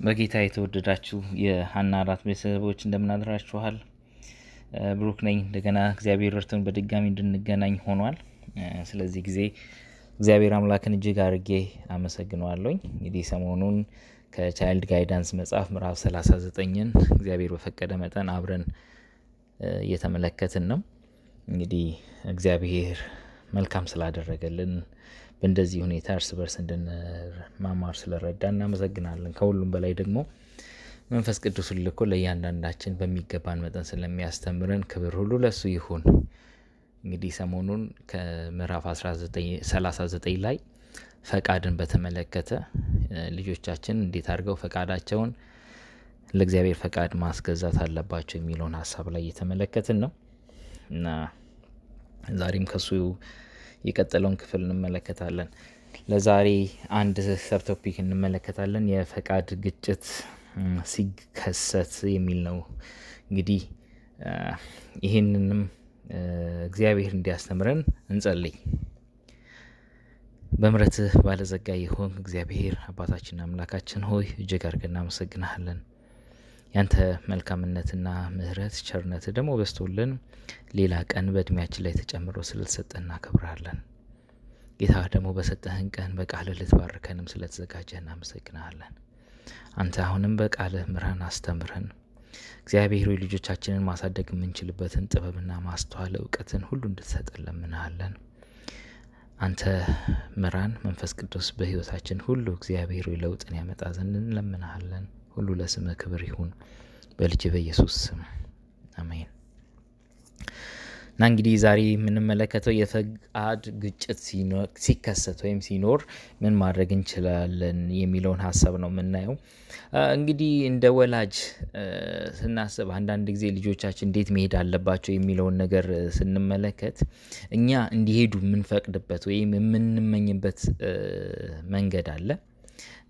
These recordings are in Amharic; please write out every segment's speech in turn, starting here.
በጌታ የተወደዳችሁ የሀና አራት ቤተሰቦች እንደምናድራችኋል። ብሩክ ነኝ። እንደገና እግዚአብሔር ረድቶን በድጋሚ እንድንገናኝ ሆኗል። ስለዚህ ጊዜ እግዚአብሔር አምላክን እጅግ አድርጌ አመሰግነዋለኝ። እንግዲህ ሰሞኑን ከቻይልድ ጋይዳንስ መጽሐፍ ምዕራፍ 39ን እግዚአብሔር በፈቀደ መጠን አብረን እየተመለከትን ነው። እንግዲህ እግዚአብሔር መልካም ስላደረገልን በእንደዚህ ሁኔታ እርስ በርስ እንድንማማር ስለረዳ እናመሰግናለን። ከሁሉም በላይ ደግሞ መንፈስ ቅዱስን ልኮ ለእያንዳንዳችን በሚገባን መጠን ስለሚያስተምረን ክብር ሁሉ ለሱ ይሁን። እንግዲህ ሰሞኑን ከምዕራፍ 39 ላይ ፈቃድን በተመለከተ ልጆቻችን እንዴት አድርገው ፈቃዳቸውን ለእግዚአብሔር ፈቃድ ማስገዛት አለባቸው የሚለውን ሀሳብ ላይ እየተመለከትን ነው እና ዛሬም ከሱ የቀጠለውን ክፍል እንመለከታለን። ለዛሬ አንድ ሰብ ቶፒክ እንመለከታለን። የፈቃድ ግጭት ሲከሰት የሚል ነው። እንግዲህ ይህንንም እግዚአብሔር እንዲያስተምረን እንጸልይ። በምሕረትህ ባለጸጋ የሆን እግዚአብሔር አባታችን አምላካችን ሆይ እጅግ አድርገን እናመሰግናለን። ያንተ መልካምነትና ምሕረት ቸርነትህ ደግሞ በዝቶልን ሌላ ቀን በእድሜያችን ላይ ተጨምሮ ስለተሰጠን እናከብራለን። ጌታ ደግሞ በሰጠህን ቀን በቃልህ ልትባርከንም ስለተዘጋጀህ እናመሰግናለን። አንተ አሁንም በቃልህ ምራን፣ አስተምረን። እግዚአብሔር ልጆቻችንን ማሳደግ የምንችልበትን ጥበብና ማስተዋል እውቀትን ሁሉ እንድትሰጠን ለምንሃለን። አንተ ምራን፣ መንፈስ ቅዱስ በሕይወታችን ሁሉ እግዚአብሔር ለውጥን ያመጣ ዘንድ እንለምንሃለን። ሁሉ ለስምህ ክብር ይሁን በልጅ በኢየሱስ ስም አሜን። እና እንግዲህ ዛሬ የምንመለከተው የፈቃድ ግጭት ሲከሰት ወይም ሲኖር ምን ማድረግ እንችላለን የሚለውን ሀሳብ ነው የምናየው። እንግዲህ እንደ ወላጅ ስናስብ አንዳንድ ጊዜ ልጆቻችን እንዴት መሄድ አለባቸው የሚለውን ነገር ስንመለከት እኛ እንዲሄዱ የምንፈቅድበት ወይም የምንመኝበት መንገድ አለ።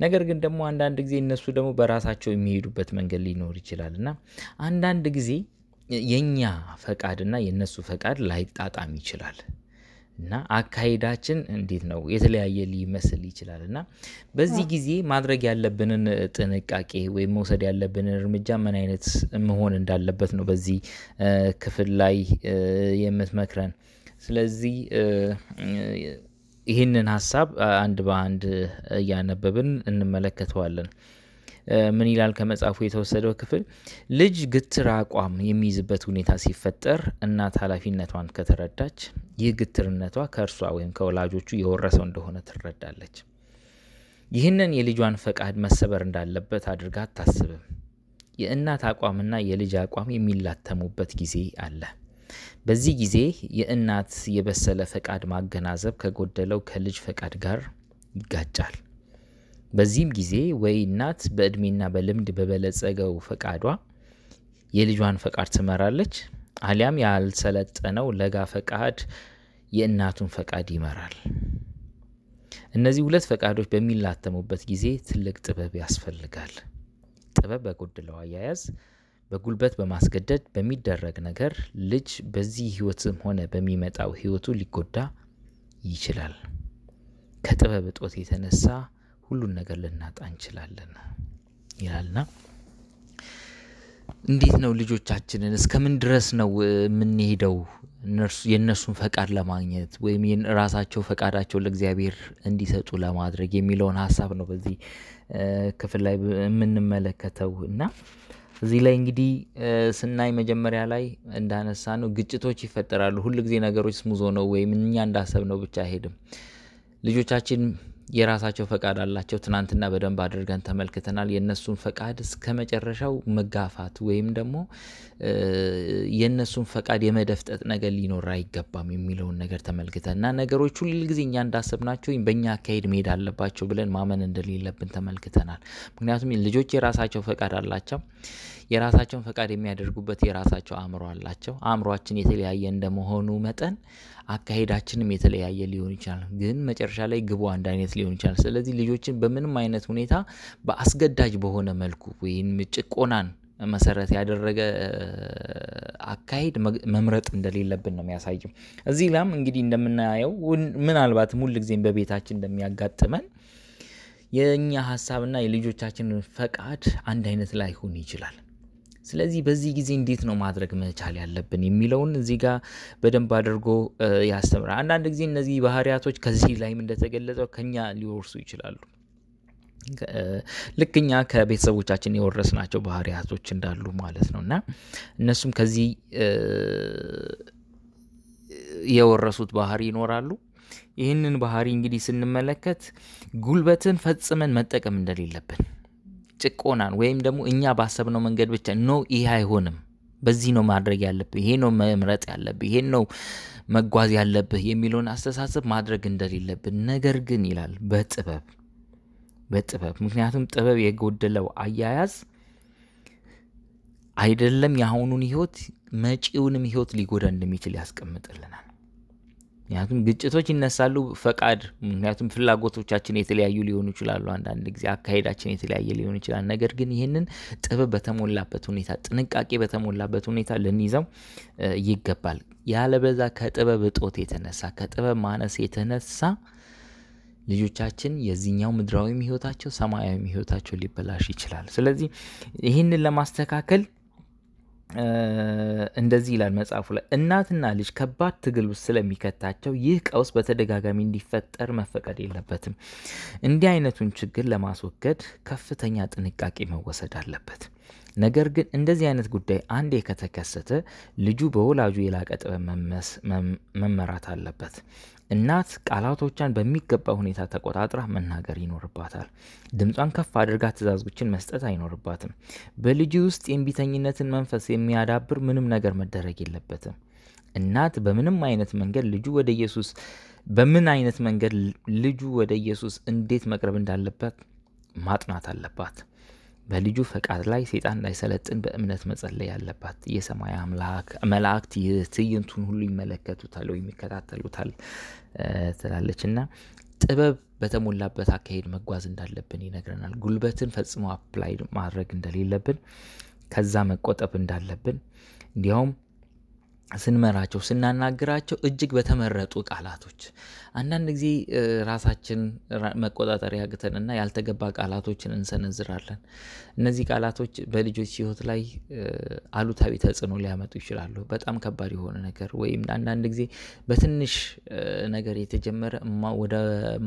ነገር ግን ደግሞ አንዳንድ ጊዜ እነሱ ደግሞ በራሳቸው የሚሄዱበት መንገድ ሊኖር ይችላል። እና አንዳንድ ጊዜ የእኛ ፈቃድና የእነሱ ፈቃድ ላይጣጣም ይችላል። እና አካሄዳችን እንዴት ነው? የተለያየ ሊመስል ይችላል። እና በዚህ ጊዜ ማድረግ ያለብንን ጥንቃቄ ወይም መውሰድ ያለብንን እርምጃ ምን አይነት መሆን እንዳለበት ነው በዚህ ክፍል ላይ የምትመክረን። ስለዚህ ይህንን ሀሳብ አንድ በአንድ እያነበብን እንመለከተዋለን። ምን ይላል ከመጽሐፉ የተወሰደው ክፍል? ልጅ ግትር አቋም የሚይዝበት ሁኔታ ሲፈጠር እናት ኃላፊነቷን ከተረዳች ይህ ግትርነቷ ከእርሷ ወይም ከወላጆቹ የወረሰው እንደሆነ ትረዳለች። ይህንን የልጇን ፈቃድ መሰበር እንዳለበት አድርጋ አታስብም። የእናት አቋምና የልጅ አቋም የሚላተሙበት ጊዜ አለ። በዚህ ጊዜ የእናት የበሰለ ፈቃድ ማገናዘብ ከጎደለው ከልጅ ፈቃድ ጋር ይጋጫል። በዚህም ጊዜ ወይ እናት በእድሜና በልምድ በበለጸገው ፈቃዷ የልጇን ፈቃድ ትመራለች፣ አሊያም ያልሰለጠነው ለጋ ፈቃድ የእናቱን ፈቃድ ይመራል። እነዚህ ሁለት ፈቃዶች በሚላተሙበት ጊዜ ትልቅ ጥበብ ያስፈልጋል። ጥበብ በጎደለው አያያዝ በጉልበት በማስገደድ በሚደረግ ነገር ልጅ በዚህ ሕይወትም ሆነ በሚመጣው ሕይወቱ ሊጎዳ ይችላል። ከጥበብ እጦት የተነሳ ሁሉን ነገር ልናጣ እንችላለን ይላልና እንዴት ነው ልጆቻችንን እስከምን ድረስ ነው የምንሄደው የእነሱን ፈቃድ ለማግኘት ወይም ራሳቸው ፈቃዳቸው ለእግዚአብሔር እንዲሰጡ ለማድረግ የሚለውን ሀሳብ ነው በዚህ ክፍል ላይ የምንመለከተው እና እዚህ ላይ እንግዲህ ስናይ መጀመሪያ ላይ እንዳነሳ ነው ግጭቶች ይፈጠራሉ። ሁል ጊዜ ነገሮች ስሙዝ ነው ወይም እኛ እንዳሰብነው ብቻ አይሄድም። ልጆቻችን የራሳቸው ፈቃድ አላቸው። ትናንትና በደንብ አድርገን ተመልክተናል። የእነሱን ፈቃድ እስከ መጨረሻው መጋፋት ወይም ደግሞ የእነሱን ፈቃድ የመደፍጠጥ ነገር ሊኖር አይገባም የሚለውን ነገር ተመልክተን እና ነገሮች ሁል ጊዜ እኛ እንዳሰብናቸው በእኛ አካሄድ መሄድ አለባቸው ብለን ማመን እንደሌለብን ተመልክተናል። ምክንያቱም ልጆች የራሳቸው ፈቃድ አላቸው። የራሳቸውን ፈቃድ የሚያደርጉበት የራሳቸው አእምሮ አላቸው። አእምሯችን የተለያየ እንደመሆኑ መጠን አካሄዳችንም የተለያየ ሊሆን ይችላል። ግን መጨረሻ ላይ ግቡ አንድ አይነት ሊሆን ይችላል። ስለዚህ ልጆችን በምንም አይነት ሁኔታ በአስገዳጅ በሆነ መልኩ ወይም ጭቆናን መሰረት ያደረገ አካሄድ መምረጥ እንደሌለብን ነው የሚያሳየው። እዚህ ላም እንግዲህ እንደምናየው ምናልባትም ሁል ጊዜም በቤታችን እንደሚያጋጥመን የእኛ ሀሳብና የልጆቻችንን ፈቃድ አንድ አይነት ላይሆን ይችላል። ስለዚህ በዚህ ጊዜ እንዴት ነው ማድረግ መቻል ያለብን የሚለውን እዚህ ጋር በደንብ አድርጎ ያስተምራል። አንዳንድ ጊዜ እነዚህ ባህሪያቶች ከዚህ ላይም እንደተገለጸው ከኛ ሊወርሱ ይችላሉ። ልክ እኛ ከቤተሰቦቻችን የወረስናቸው ባህሪያቶች እንዳሉ ማለት ነው እና እነሱም ከዚህ የወረሱት ባህሪ ይኖራሉ። ይህንን ባህሪ እንግዲህ ስንመለከት ጉልበትን ፈጽመን መጠቀም እንደሌለብን ጭቆናን ወይም ደግሞ እኛ ባሰብነው መንገድ ብቻ ኖ ይሄ አይሆንም፣ በዚህ ነው ማድረግ ያለብህ፣ ይሄ ነው መምረጥ ያለብህ፣ ይሄን ነው መጓዝ ያለብህ የሚለውን አስተሳሰብ ማድረግ እንደሌለብን። ነገር ግን ይላል በጥበብ በጥበብ። ምክንያቱም ጥበብ የጎደለው አያያዝ አይደለም የአሁኑን ህይወት መጪውንም ህይወት ሊጎዳ እንደሚችል ያስቀምጥልናል። ምክንያቱም ግጭቶች ይነሳሉ። ፈቃድ ምክንያቱም ፍላጎቶቻችን የተለያዩ ሊሆኑ ይችላሉ። አንዳንድ ጊዜ አካሄዳችን የተለያየ ሊሆን ይችላል። ነገር ግን ይህንን ጥበብ በተሞላበት ሁኔታ፣ ጥንቃቄ በተሞላበት ሁኔታ ልንይዘው ይገባል። ያለበዛ ከጥበብ እጦት የተነሳ ከጥበብ ማነስ የተነሳ ልጆቻችን የዚህኛው ምድራዊም ህይወታቸው ሰማያዊም ህይወታቸው ሊበላሽ ይችላል። ስለዚህ ይህንን ለማስተካከል እንደዚህ ይላል መጽሐፉ ላይ እናትና ልጅ ከባድ ትግል ውስጥ ስለሚከታቸው ይህ ቀውስ በተደጋጋሚ እንዲፈጠር መፈቀድ የለበትም። እንዲህ አይነቱን ችግር ለማስወገድ ከፍተኛ ጥንቃቄ መወሰድ አለበት። ነገር ግን እንደዚህ አይነት ጉዳይ አንዴ ከተከሰተ ልጁ በወላጁ የላቀ ጥበብ መመራት አለበት። እናት ቃላቶቿን በሚገባ ሁኔታ ተቆጣጥራ መናገር ይኖርባታል። ድምጿን ከፍ አድርጋ ትእዛዞችን መስጠት አይኖርባትም። በልጁ ውስጥ የእምቢተኝነትን መንፈስ የሚያዳብር ምንም ነገር መደረግ የለበትም። እናት በምንም አይነት መንገድ ልጁ ወደ ኢየሱስ በምን አይነት መንገድ ልጁ ወደ ኢየሱስ እንዴት መቅረብ እንዳለበት ማጥናት አለባት። በልጁ ፈቃድ ላይ ሴጣን እንዳይሰለጥን በእምነት መጸለይ አለባት። የሰማይ አምላክ መላእክት ትዕይንቱን ሁሉ ይመለከቱታል ወይም ይከታተሉታል ትላለች እና ጥበብ በተሞላበት አካሄድ መጓዝ እንዳለብን ይነግረናል። ጉልበትን ፈጽሞ apply ማድረግ እንደሌለብን፣ ከዛ መቆጠብ እንዳለብን እንዲያውም ስንመራቸው ስናናግራቸው እጅግ በተመረጡ ቃላቶች አንዳንድ ጊዜ ራሳችን መቆጣጠር ያቅተንና ያልተገባ ቃላቶችን እንሰነዝራለን። እነዚህ ቃላቶች በልጆች ሕይወት ላይ አሉታዊ ተጽዕኖ ሊያመጡ ይችላሉ። በጣም ከባድ የሆነ ነገር ወይም አንዳንድ ጊዜ በትንሽ ነገር የተጀመረ ወደ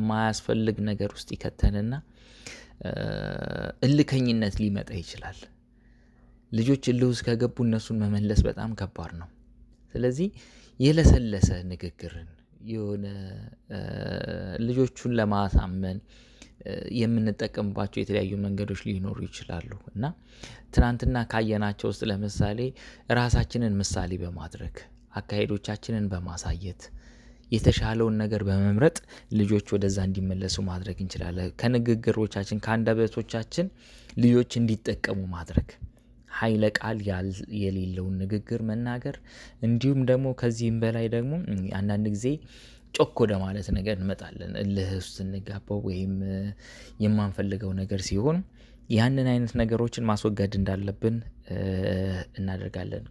ማያስፈልግ ነገር ውስጥ ይከተንና እልከኝነት ሊመጣ ይችላል። ልጆች እልህ ውስጥ ከገቡ እነሱን መመለስ በጣም ከባድ ነው። ስለዚህ የለሰለሰ ንግግርን የሆነ ልጆቹን ለማሳመን የምንጠቀምባቸው የተለያዩ መንገዶች ሊኖሩ ይችላሉ እና ትናንትና ካየናቸው ውስጥ ለምሳሌ ራሳችንን ምሳሌ በማድረግ አካሄዶቻችንን በማሳየት የተሻለውን ነገር በመምረጥ ልጆች ወደዛ እንዲመለሱ ማድረግ እንችላለን። ከንግግሮቻችን ከአንደበቶቻችን ልጆች እንዲጠቀሙ ማድረግ ኃይለ ቃል የሌለውን ንግግር መናገር እንዲሁም ደግሞ ከዚህም በላይ ደግሞ አንዳንድ ጊዜ ጮክ ወደ ማለት ነገር እንመጣለን። እልህ ውስጥ ስንጋባው ወይም የማንፈልገው ነገር ሲሆን ያንን አይነት ነገሮችን ማስወገድ እንዳለብን እናደርጋለን።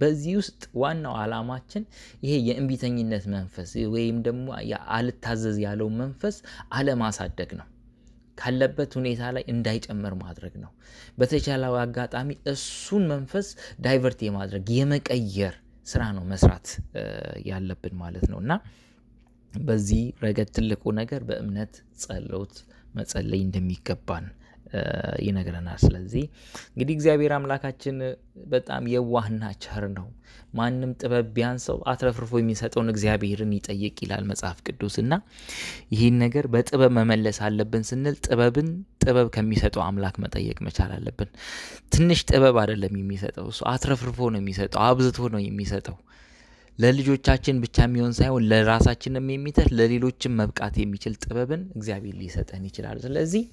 በዚህ ውስጥ ዋናው ዓላማችን ይሄ የእምቢተኝነት መንፈስ ወይም ደግሞ አልታዘዝ ያለው መንፈስ አለማሳደግ ነው። ካለበት ሁኔታ ላይ እንዳይጨምር ማድረግ ነው። በተቻለው አጋጣሚ እሱን መንፈስ ዳይቨርት የማድረግ የመቀየር ስራ ነው መስራት ያለብን ማለት ነው እና በዚህ ረገድ ትልቁ ነገር በእምነት ጸሎት መጸለይ እንደሚገባን ይነግረናል። ስለዚህ እንግዲህ እግዚአብሔር አምላካችን በጣም የዋህና ቸር ነው። ማንም ጥበብ ቢያንሰው አትረፍርፎ የሚሰጠውን እግዚአብሔርን ይጠይቅ ይላል መጽሐፍ ቅዱስ እና ይህን ነገር በጥበብ መመለስ አለብን ስንል ጥበብን ጥበብ ከሚሰጠው አምላክ መጠየቅ መቻል አለብን። ትንሽ ጥበብ አይደለም የሚሰጠው እሱ አትረፍርፎ ነው የሚሰጠው፣ አብዝቶ ነው የሚሰጠው። ለልጆቻችን ብቻ የሚሆን ሳይሆን ለራሳችንም የሚተር ለሌሎችም መብቃት የሚችል ጥበብን እግዚአብሔር ሊሰጠን ይችላል። ስለዚህ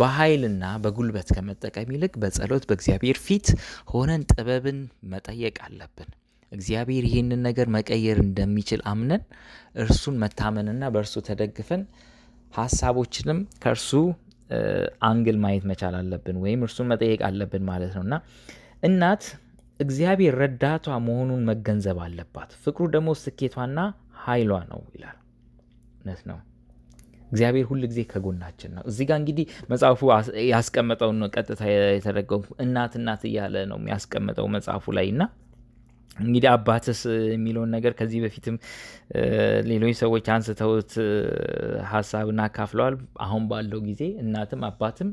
በኃይልና በጉልበት ከመጠቀም ይልቅ በጸሎት በእግዚአብሔር ፊት ሆነን ጥበብን መጠየቅ አለብን። እግዚአብሔር ይህንን ነገር መቀየር እንደሚችል አምነን እርሱን መታመንና በእርሱ ተደግፈን ሀሳቦችንም ከእርሱ angle ማየት መቻል አለብን፣ ወይም እርሱን መጠየቅ አለብን ማለት ነው እና እናት እግዚአብሔር ረዳቷ መሆኑን መገንዘብ አለባት። ፍቅሩ ደግሞ ስኬቷና ኃይሏ ነው ይላል። እውነት ነው። እግዚአብሔር ሁል ጊዜ ከጎናችን ነው። እዚህ ጋር እንግዲህ መጽሐፉ ያስቀመጠውን ቀጥታ የተደረገው እናት እናት እያለ ነው የሚያስቀምጠው መጽሐፉ ላይ እና እንግዲህ አባትስ የሚለውን ነገር ከዚህ በፊትም ሌሎች ሰዎች አንስተውት ሀሳብን አካፍለዋል። አሁን ባለው ጊዜ እናትም አባትም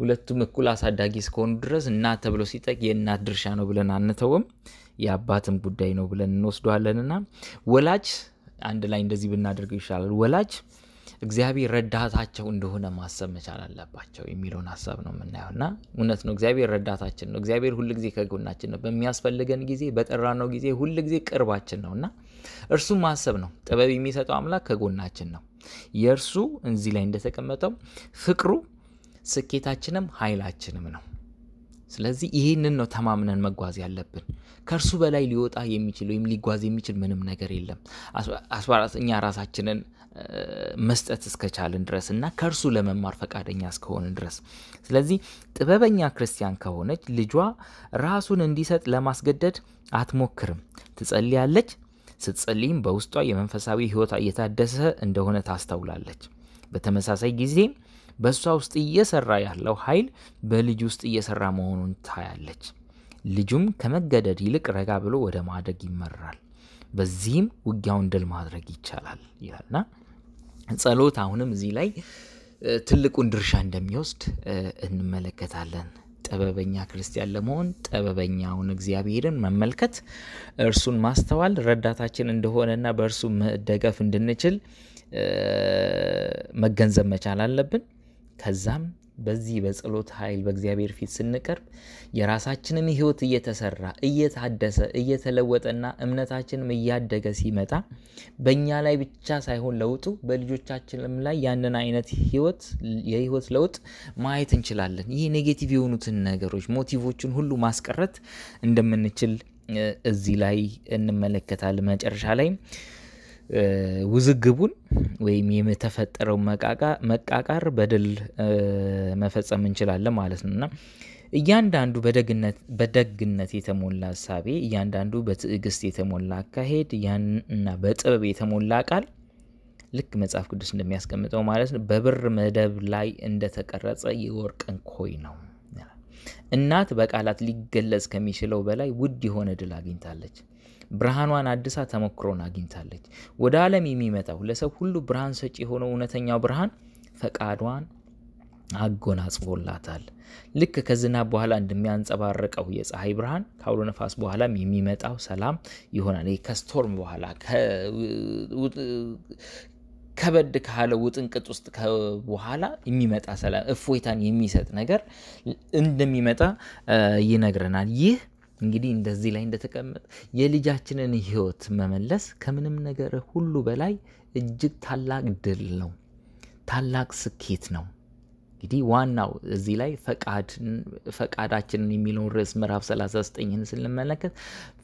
ሁለቱም እኩል አሳዳጊ እስከሆኑ ድረስ እናት ተብሎ ሲጠቅ የእናት ድርሻ ነው ብለን አንተውም፣ የአባትም ጉዳይ ነው ብለን እንወስደዋለንና ወላጅ አንድ ላይ እንደዚህ ብናደርገው ይሻላል። ወላጅ እግዚአብሔር ረዳታቸው እንደሆነ ማሰብ መቻል አለባቸው የሚለውን ሀሳብ ነው የምናየው እና እውነት ነው። እግዚአብሔር ረዳታችን ነው። እግዚአብሔር ሁል ጊዜ ከጎናችን ነው። በሚያስፈልገን ጊዜ፣ በጠራነው ጊዜ ሁል ጊዜ ቅርባችን ነው እና እርሱ ማሰብ ነው። ጥበብ የሚሰጠው አምላክ ከጎናችን ነው። የእርሱ እዚህ ላይ እንደተቀመጠው ፍቅሩ ስኬታችንም ኃይላችንም ነው። ስለዚህ ይህንን ነው ተማምነን መጓዝ ያለብን። ከእርሱ በላይ ሊወጣ የሚችል ወይም ሊጓዝ የሚችል ምንም ነገር የለም። እኛ ራሳችንን መስጠት እስከቻልን ድረስ እና ከእርሱ ለመማር ፈቃደኛ እስከሆንን ድረስ። ስለዚህ ጥበበኛ ክርስቲያን ከሆነች ልጇ ራሱን እንዲሰጥ ለማስገደድ አትሞክርም። ትጸልያለች። ስትጸልይም በውስጧ የመንፈሳዊ ሕይወት እየታደሰ እንደሆነ ታስተውላለች። በተመሳሳይ ጊዜ በእሷ ውስጥ እየሰራ ያለው ኃይል በልጅ ውስጥ እየሰራ መሆኑን ታያለች። ልጁም ከመገደድ ይልቅ ረጋ ብሎ ወደ ማደግ ይመራል። በዚህም ውጊያውን ድል ማድረግ ይቻላል ይላልና ጸሎት አሁንም እዚህ ላይ ትልቁን ድርሻ እንደሚወስድ እንመለከታለን። ጥበበኛ ክርስቲያን ለመሆን ጥበበኛውን እግዚአብሔርን መመልከት፣ እርሱን ማስተዋል ረዳታችን እንደሆነና በእርሱ መደገፍ እንድንችል መገንዘብ መቻል አለብን። ከዛም በዚህ በጸሎት ኃይል በእግዚአብሔር ፊት ስንቀርብ የራሳችንን ሕይወት እየተሰራ እየታደሰ እየተለወጠና እምነታችንም እያደገ ሲመጣ በእኛ ላይ ብቻ ሳይሆን ለውጡ በልጆቻችንም ላይ ያንን አይነት ሕይወት የሕይወት ለውጥ ማየት እንችላለን። ይህ negative የሆኑትን ነገሮች motive ዎችን ሁሉ ማስቀረት እንደምንችል እዚህ ላይ እንመለከታለን። መጨረሻ ላይ ውዝግቡን ወይም የተፈጠረው መቃቃር በድል መፈጸም እንችላለን ማለት ነው እና እያንዳንዱ በደግነት የተሞላ እሳቤ፣ እያንዳንዱ በትዕግስት የተሞላ አካሄድ እና በጥበብ የተሞላ ቃል ልክ መጽሐፍ ቅዱስ እንደሚያስቀምጠው ማለት ነው በብር መደብ ላይ እንደተቀረጸ የወርቅ እንኮይ ነው። እናት በቃላት ሊገለጽ ከሚችለው በላይ ውድ የሆነ ድል አግኝታለች። ብርሃኗን አድሳ ተሞክሮን አግኝታለች። ወደ ዓለም የሚመጣው ለሰው ሁሉ ብርሃን ሰጪ የሆነው እውነተኛው ብርሃን ፈቃዷን አጎናጽፎላታል። ልክ ከዝናብ በኋላ እንደሚያንጸባርቀው የፀሐይ ብርሃን ከአውሎ ነፋስ በኋላም የሚመጣው ሰላም ይሆናል። ከስቶርም በኋላ ከበድ ካለ ውጥንቅጥ ውስጥ በኋላ የሚመጣ ሰላም እፎይታን የሚሰጥ ነገር እንደሚመጣ ይነግረናል። ይህ እንግዲህ እንደዚህ ላይ እንደተቀመጠ የልጃችንን ሕይወት መመለስ ከምንም ነገር ሁሉ በላይ እጅግ ታላቅ ድል ነው፣ ታላቅ ስኬት ነው። እንግዲህ ዋናው እዚህ ላይ ፈቃዳችንን የሚለውን ርዕስ ምዕራፍ 39ን ስንመለከት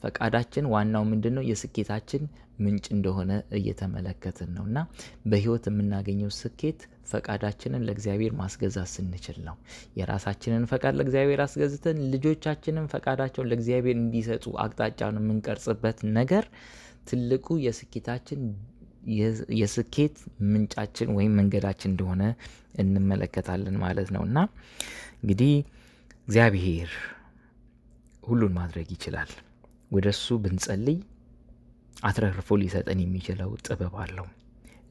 ፈቃዳችን ዋናው ምንድን ነው? የስኬታችን ምንጭ እንደሆነ እየተመለከትን ነው እና በሕይወት የምናገኘው ስኬት ፈቃዳችንን ለእግዚአብሔር ማስገዛት ስንችል ነው። የራሳችንን ፈቃድ ለእግዚአብሔር አስገዝተን ልጆቻችንን ፈቃዳቸውን ለእግዚአብሔር እንዲሰጡ አቅጣጫውን የምንቀርጽበት ነገር ትልቁ የስኬታችን የስኬት ምንጫችን ወይም መንገዳችን እንደሆነ እንመለከታለን ማለት ነው እና እንግዲህ እግዚአብሔር ሁሉን ማድረግ ይችላል። ወደ እሱ ብንጸልይ አትረፍርፎ ሊሰጠን የሚችለው ጥበብ አለው።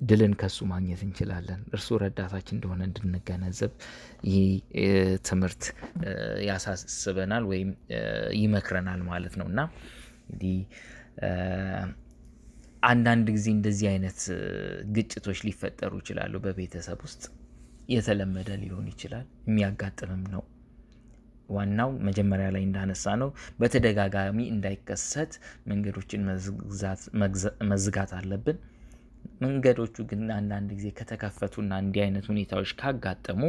ድልን ከሱ ማግኘት እንችላለን። እርሱ ረዳታችን እንደሆነ እንድንገነዘብ ይህ ትምህርት ያሳስበናል ወይም ይመክረናል ማለት ነው እና እንግዲህ አንዳንድ ጊዜ እንደዚህ አይነት ግጭቶች ሊፈጠሩ ይችላሉ። በቤተሰብ ውስጥ የተለመደ ሊሆን ይችላል፣ የሚያጋጥምም ነው። ዋናው መጀመሪያ ላይ እንዳነሳ ነው በተደጋጋሚ እንዳይከሰት መንገዶችን መዝጋት አለብን። መንገዶቹ ግን አንዳንድ ጊዜ ከተከፈቱና እንዲህ አይነት ሁኔታዎች ካጋጠሙ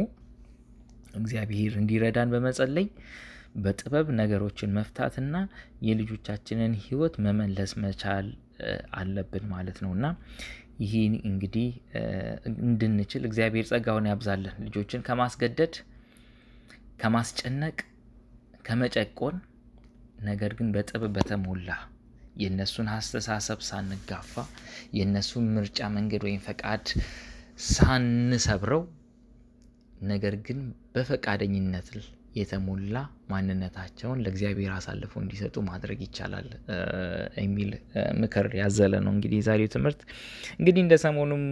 እግዚአብሔር እንዲረዳን በመጸለይ በጥበብ ነገሮችን መፍታትና የልጆቻችንን ሕይወት መመለስ መቻል አለብን ማለት ነው እና ይህ እንግዲህ እንድንችል እግዚአብሔር ጸጋውን ያብዛለን። ልጆችን ከማስገደድ ከማስጨነቅ፣ ከመጨቆን ነገር ግን በጥበብ በተሞላ የእነሱን አስተሳሰብ ሳንጋፋ የእነሱን ምርጫ መንገድ ወይም ፈቃድ ሳንሰብረው ነገር ግን በፈቃደኝነት የተሞላ ማንነታቸውን ለእግዚአብሔር አሳልፈው እንዲሰጡ ማድረግ ይቻላል የሚል ምክር ያዘለ ነው። እንግዲህ የዛሬው ትምህርት እንግዲህ እንደ ሰሞኑም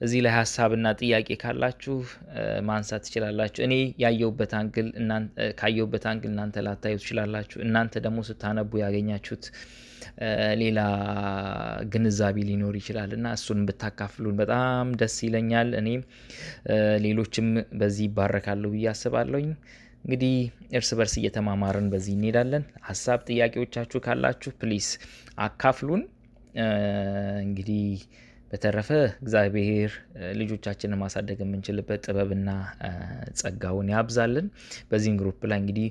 እዚህ ላይ ሀሳብና ጥያቄ ካላችሁ ማንሳት ትችላላችሁ። እኔ ያየሁበት አንግል ካየሁበት angle እናንተ ላታዩ ትችላላችሁ። እናንተ ደግሞ ስታነቡ ያገኛችሁት ሌላ ግንዛቤ ሊኖር ይችላል እና እሱን ብታካፍሉን በጣም ደስ ይለኛል። እኔም ሌሎችም በዚህ ይባረካሉ ብዬ አስባለሁኝ። እንግዲህ እርስ በርስ እየተማማርን በዚህ እንሄዳለን። ሀሳብ ጥያቄዎቻችሁ ካላችሁ please አካፍሉን። እንግዲህ በተረፈ እግዚአብሔር ልጆቻችንን ማሳደግ የምንችልበት ጥበብና ጸጋውን ያብዛልን። በዚህም ግሩፕ ላይ እንግዲህ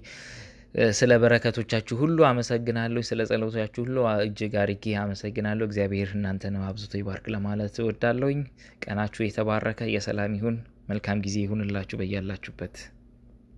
ስለ በረከቶቻችሁ ሁሉ አመሰግናለሁ። ስለ ጸሎታችሁ ሁሉ እጅግ አርጌ አመሰግናለሁ። እግዚአብሔር እናንተንም አብዝቶ ይባርክ ለማለት እወዳለሁኝ። ቀናችሁ የተባረከ የሰላም ይሁን። መልካም ጊዜ ይሁንላችሁ በያላችሁበት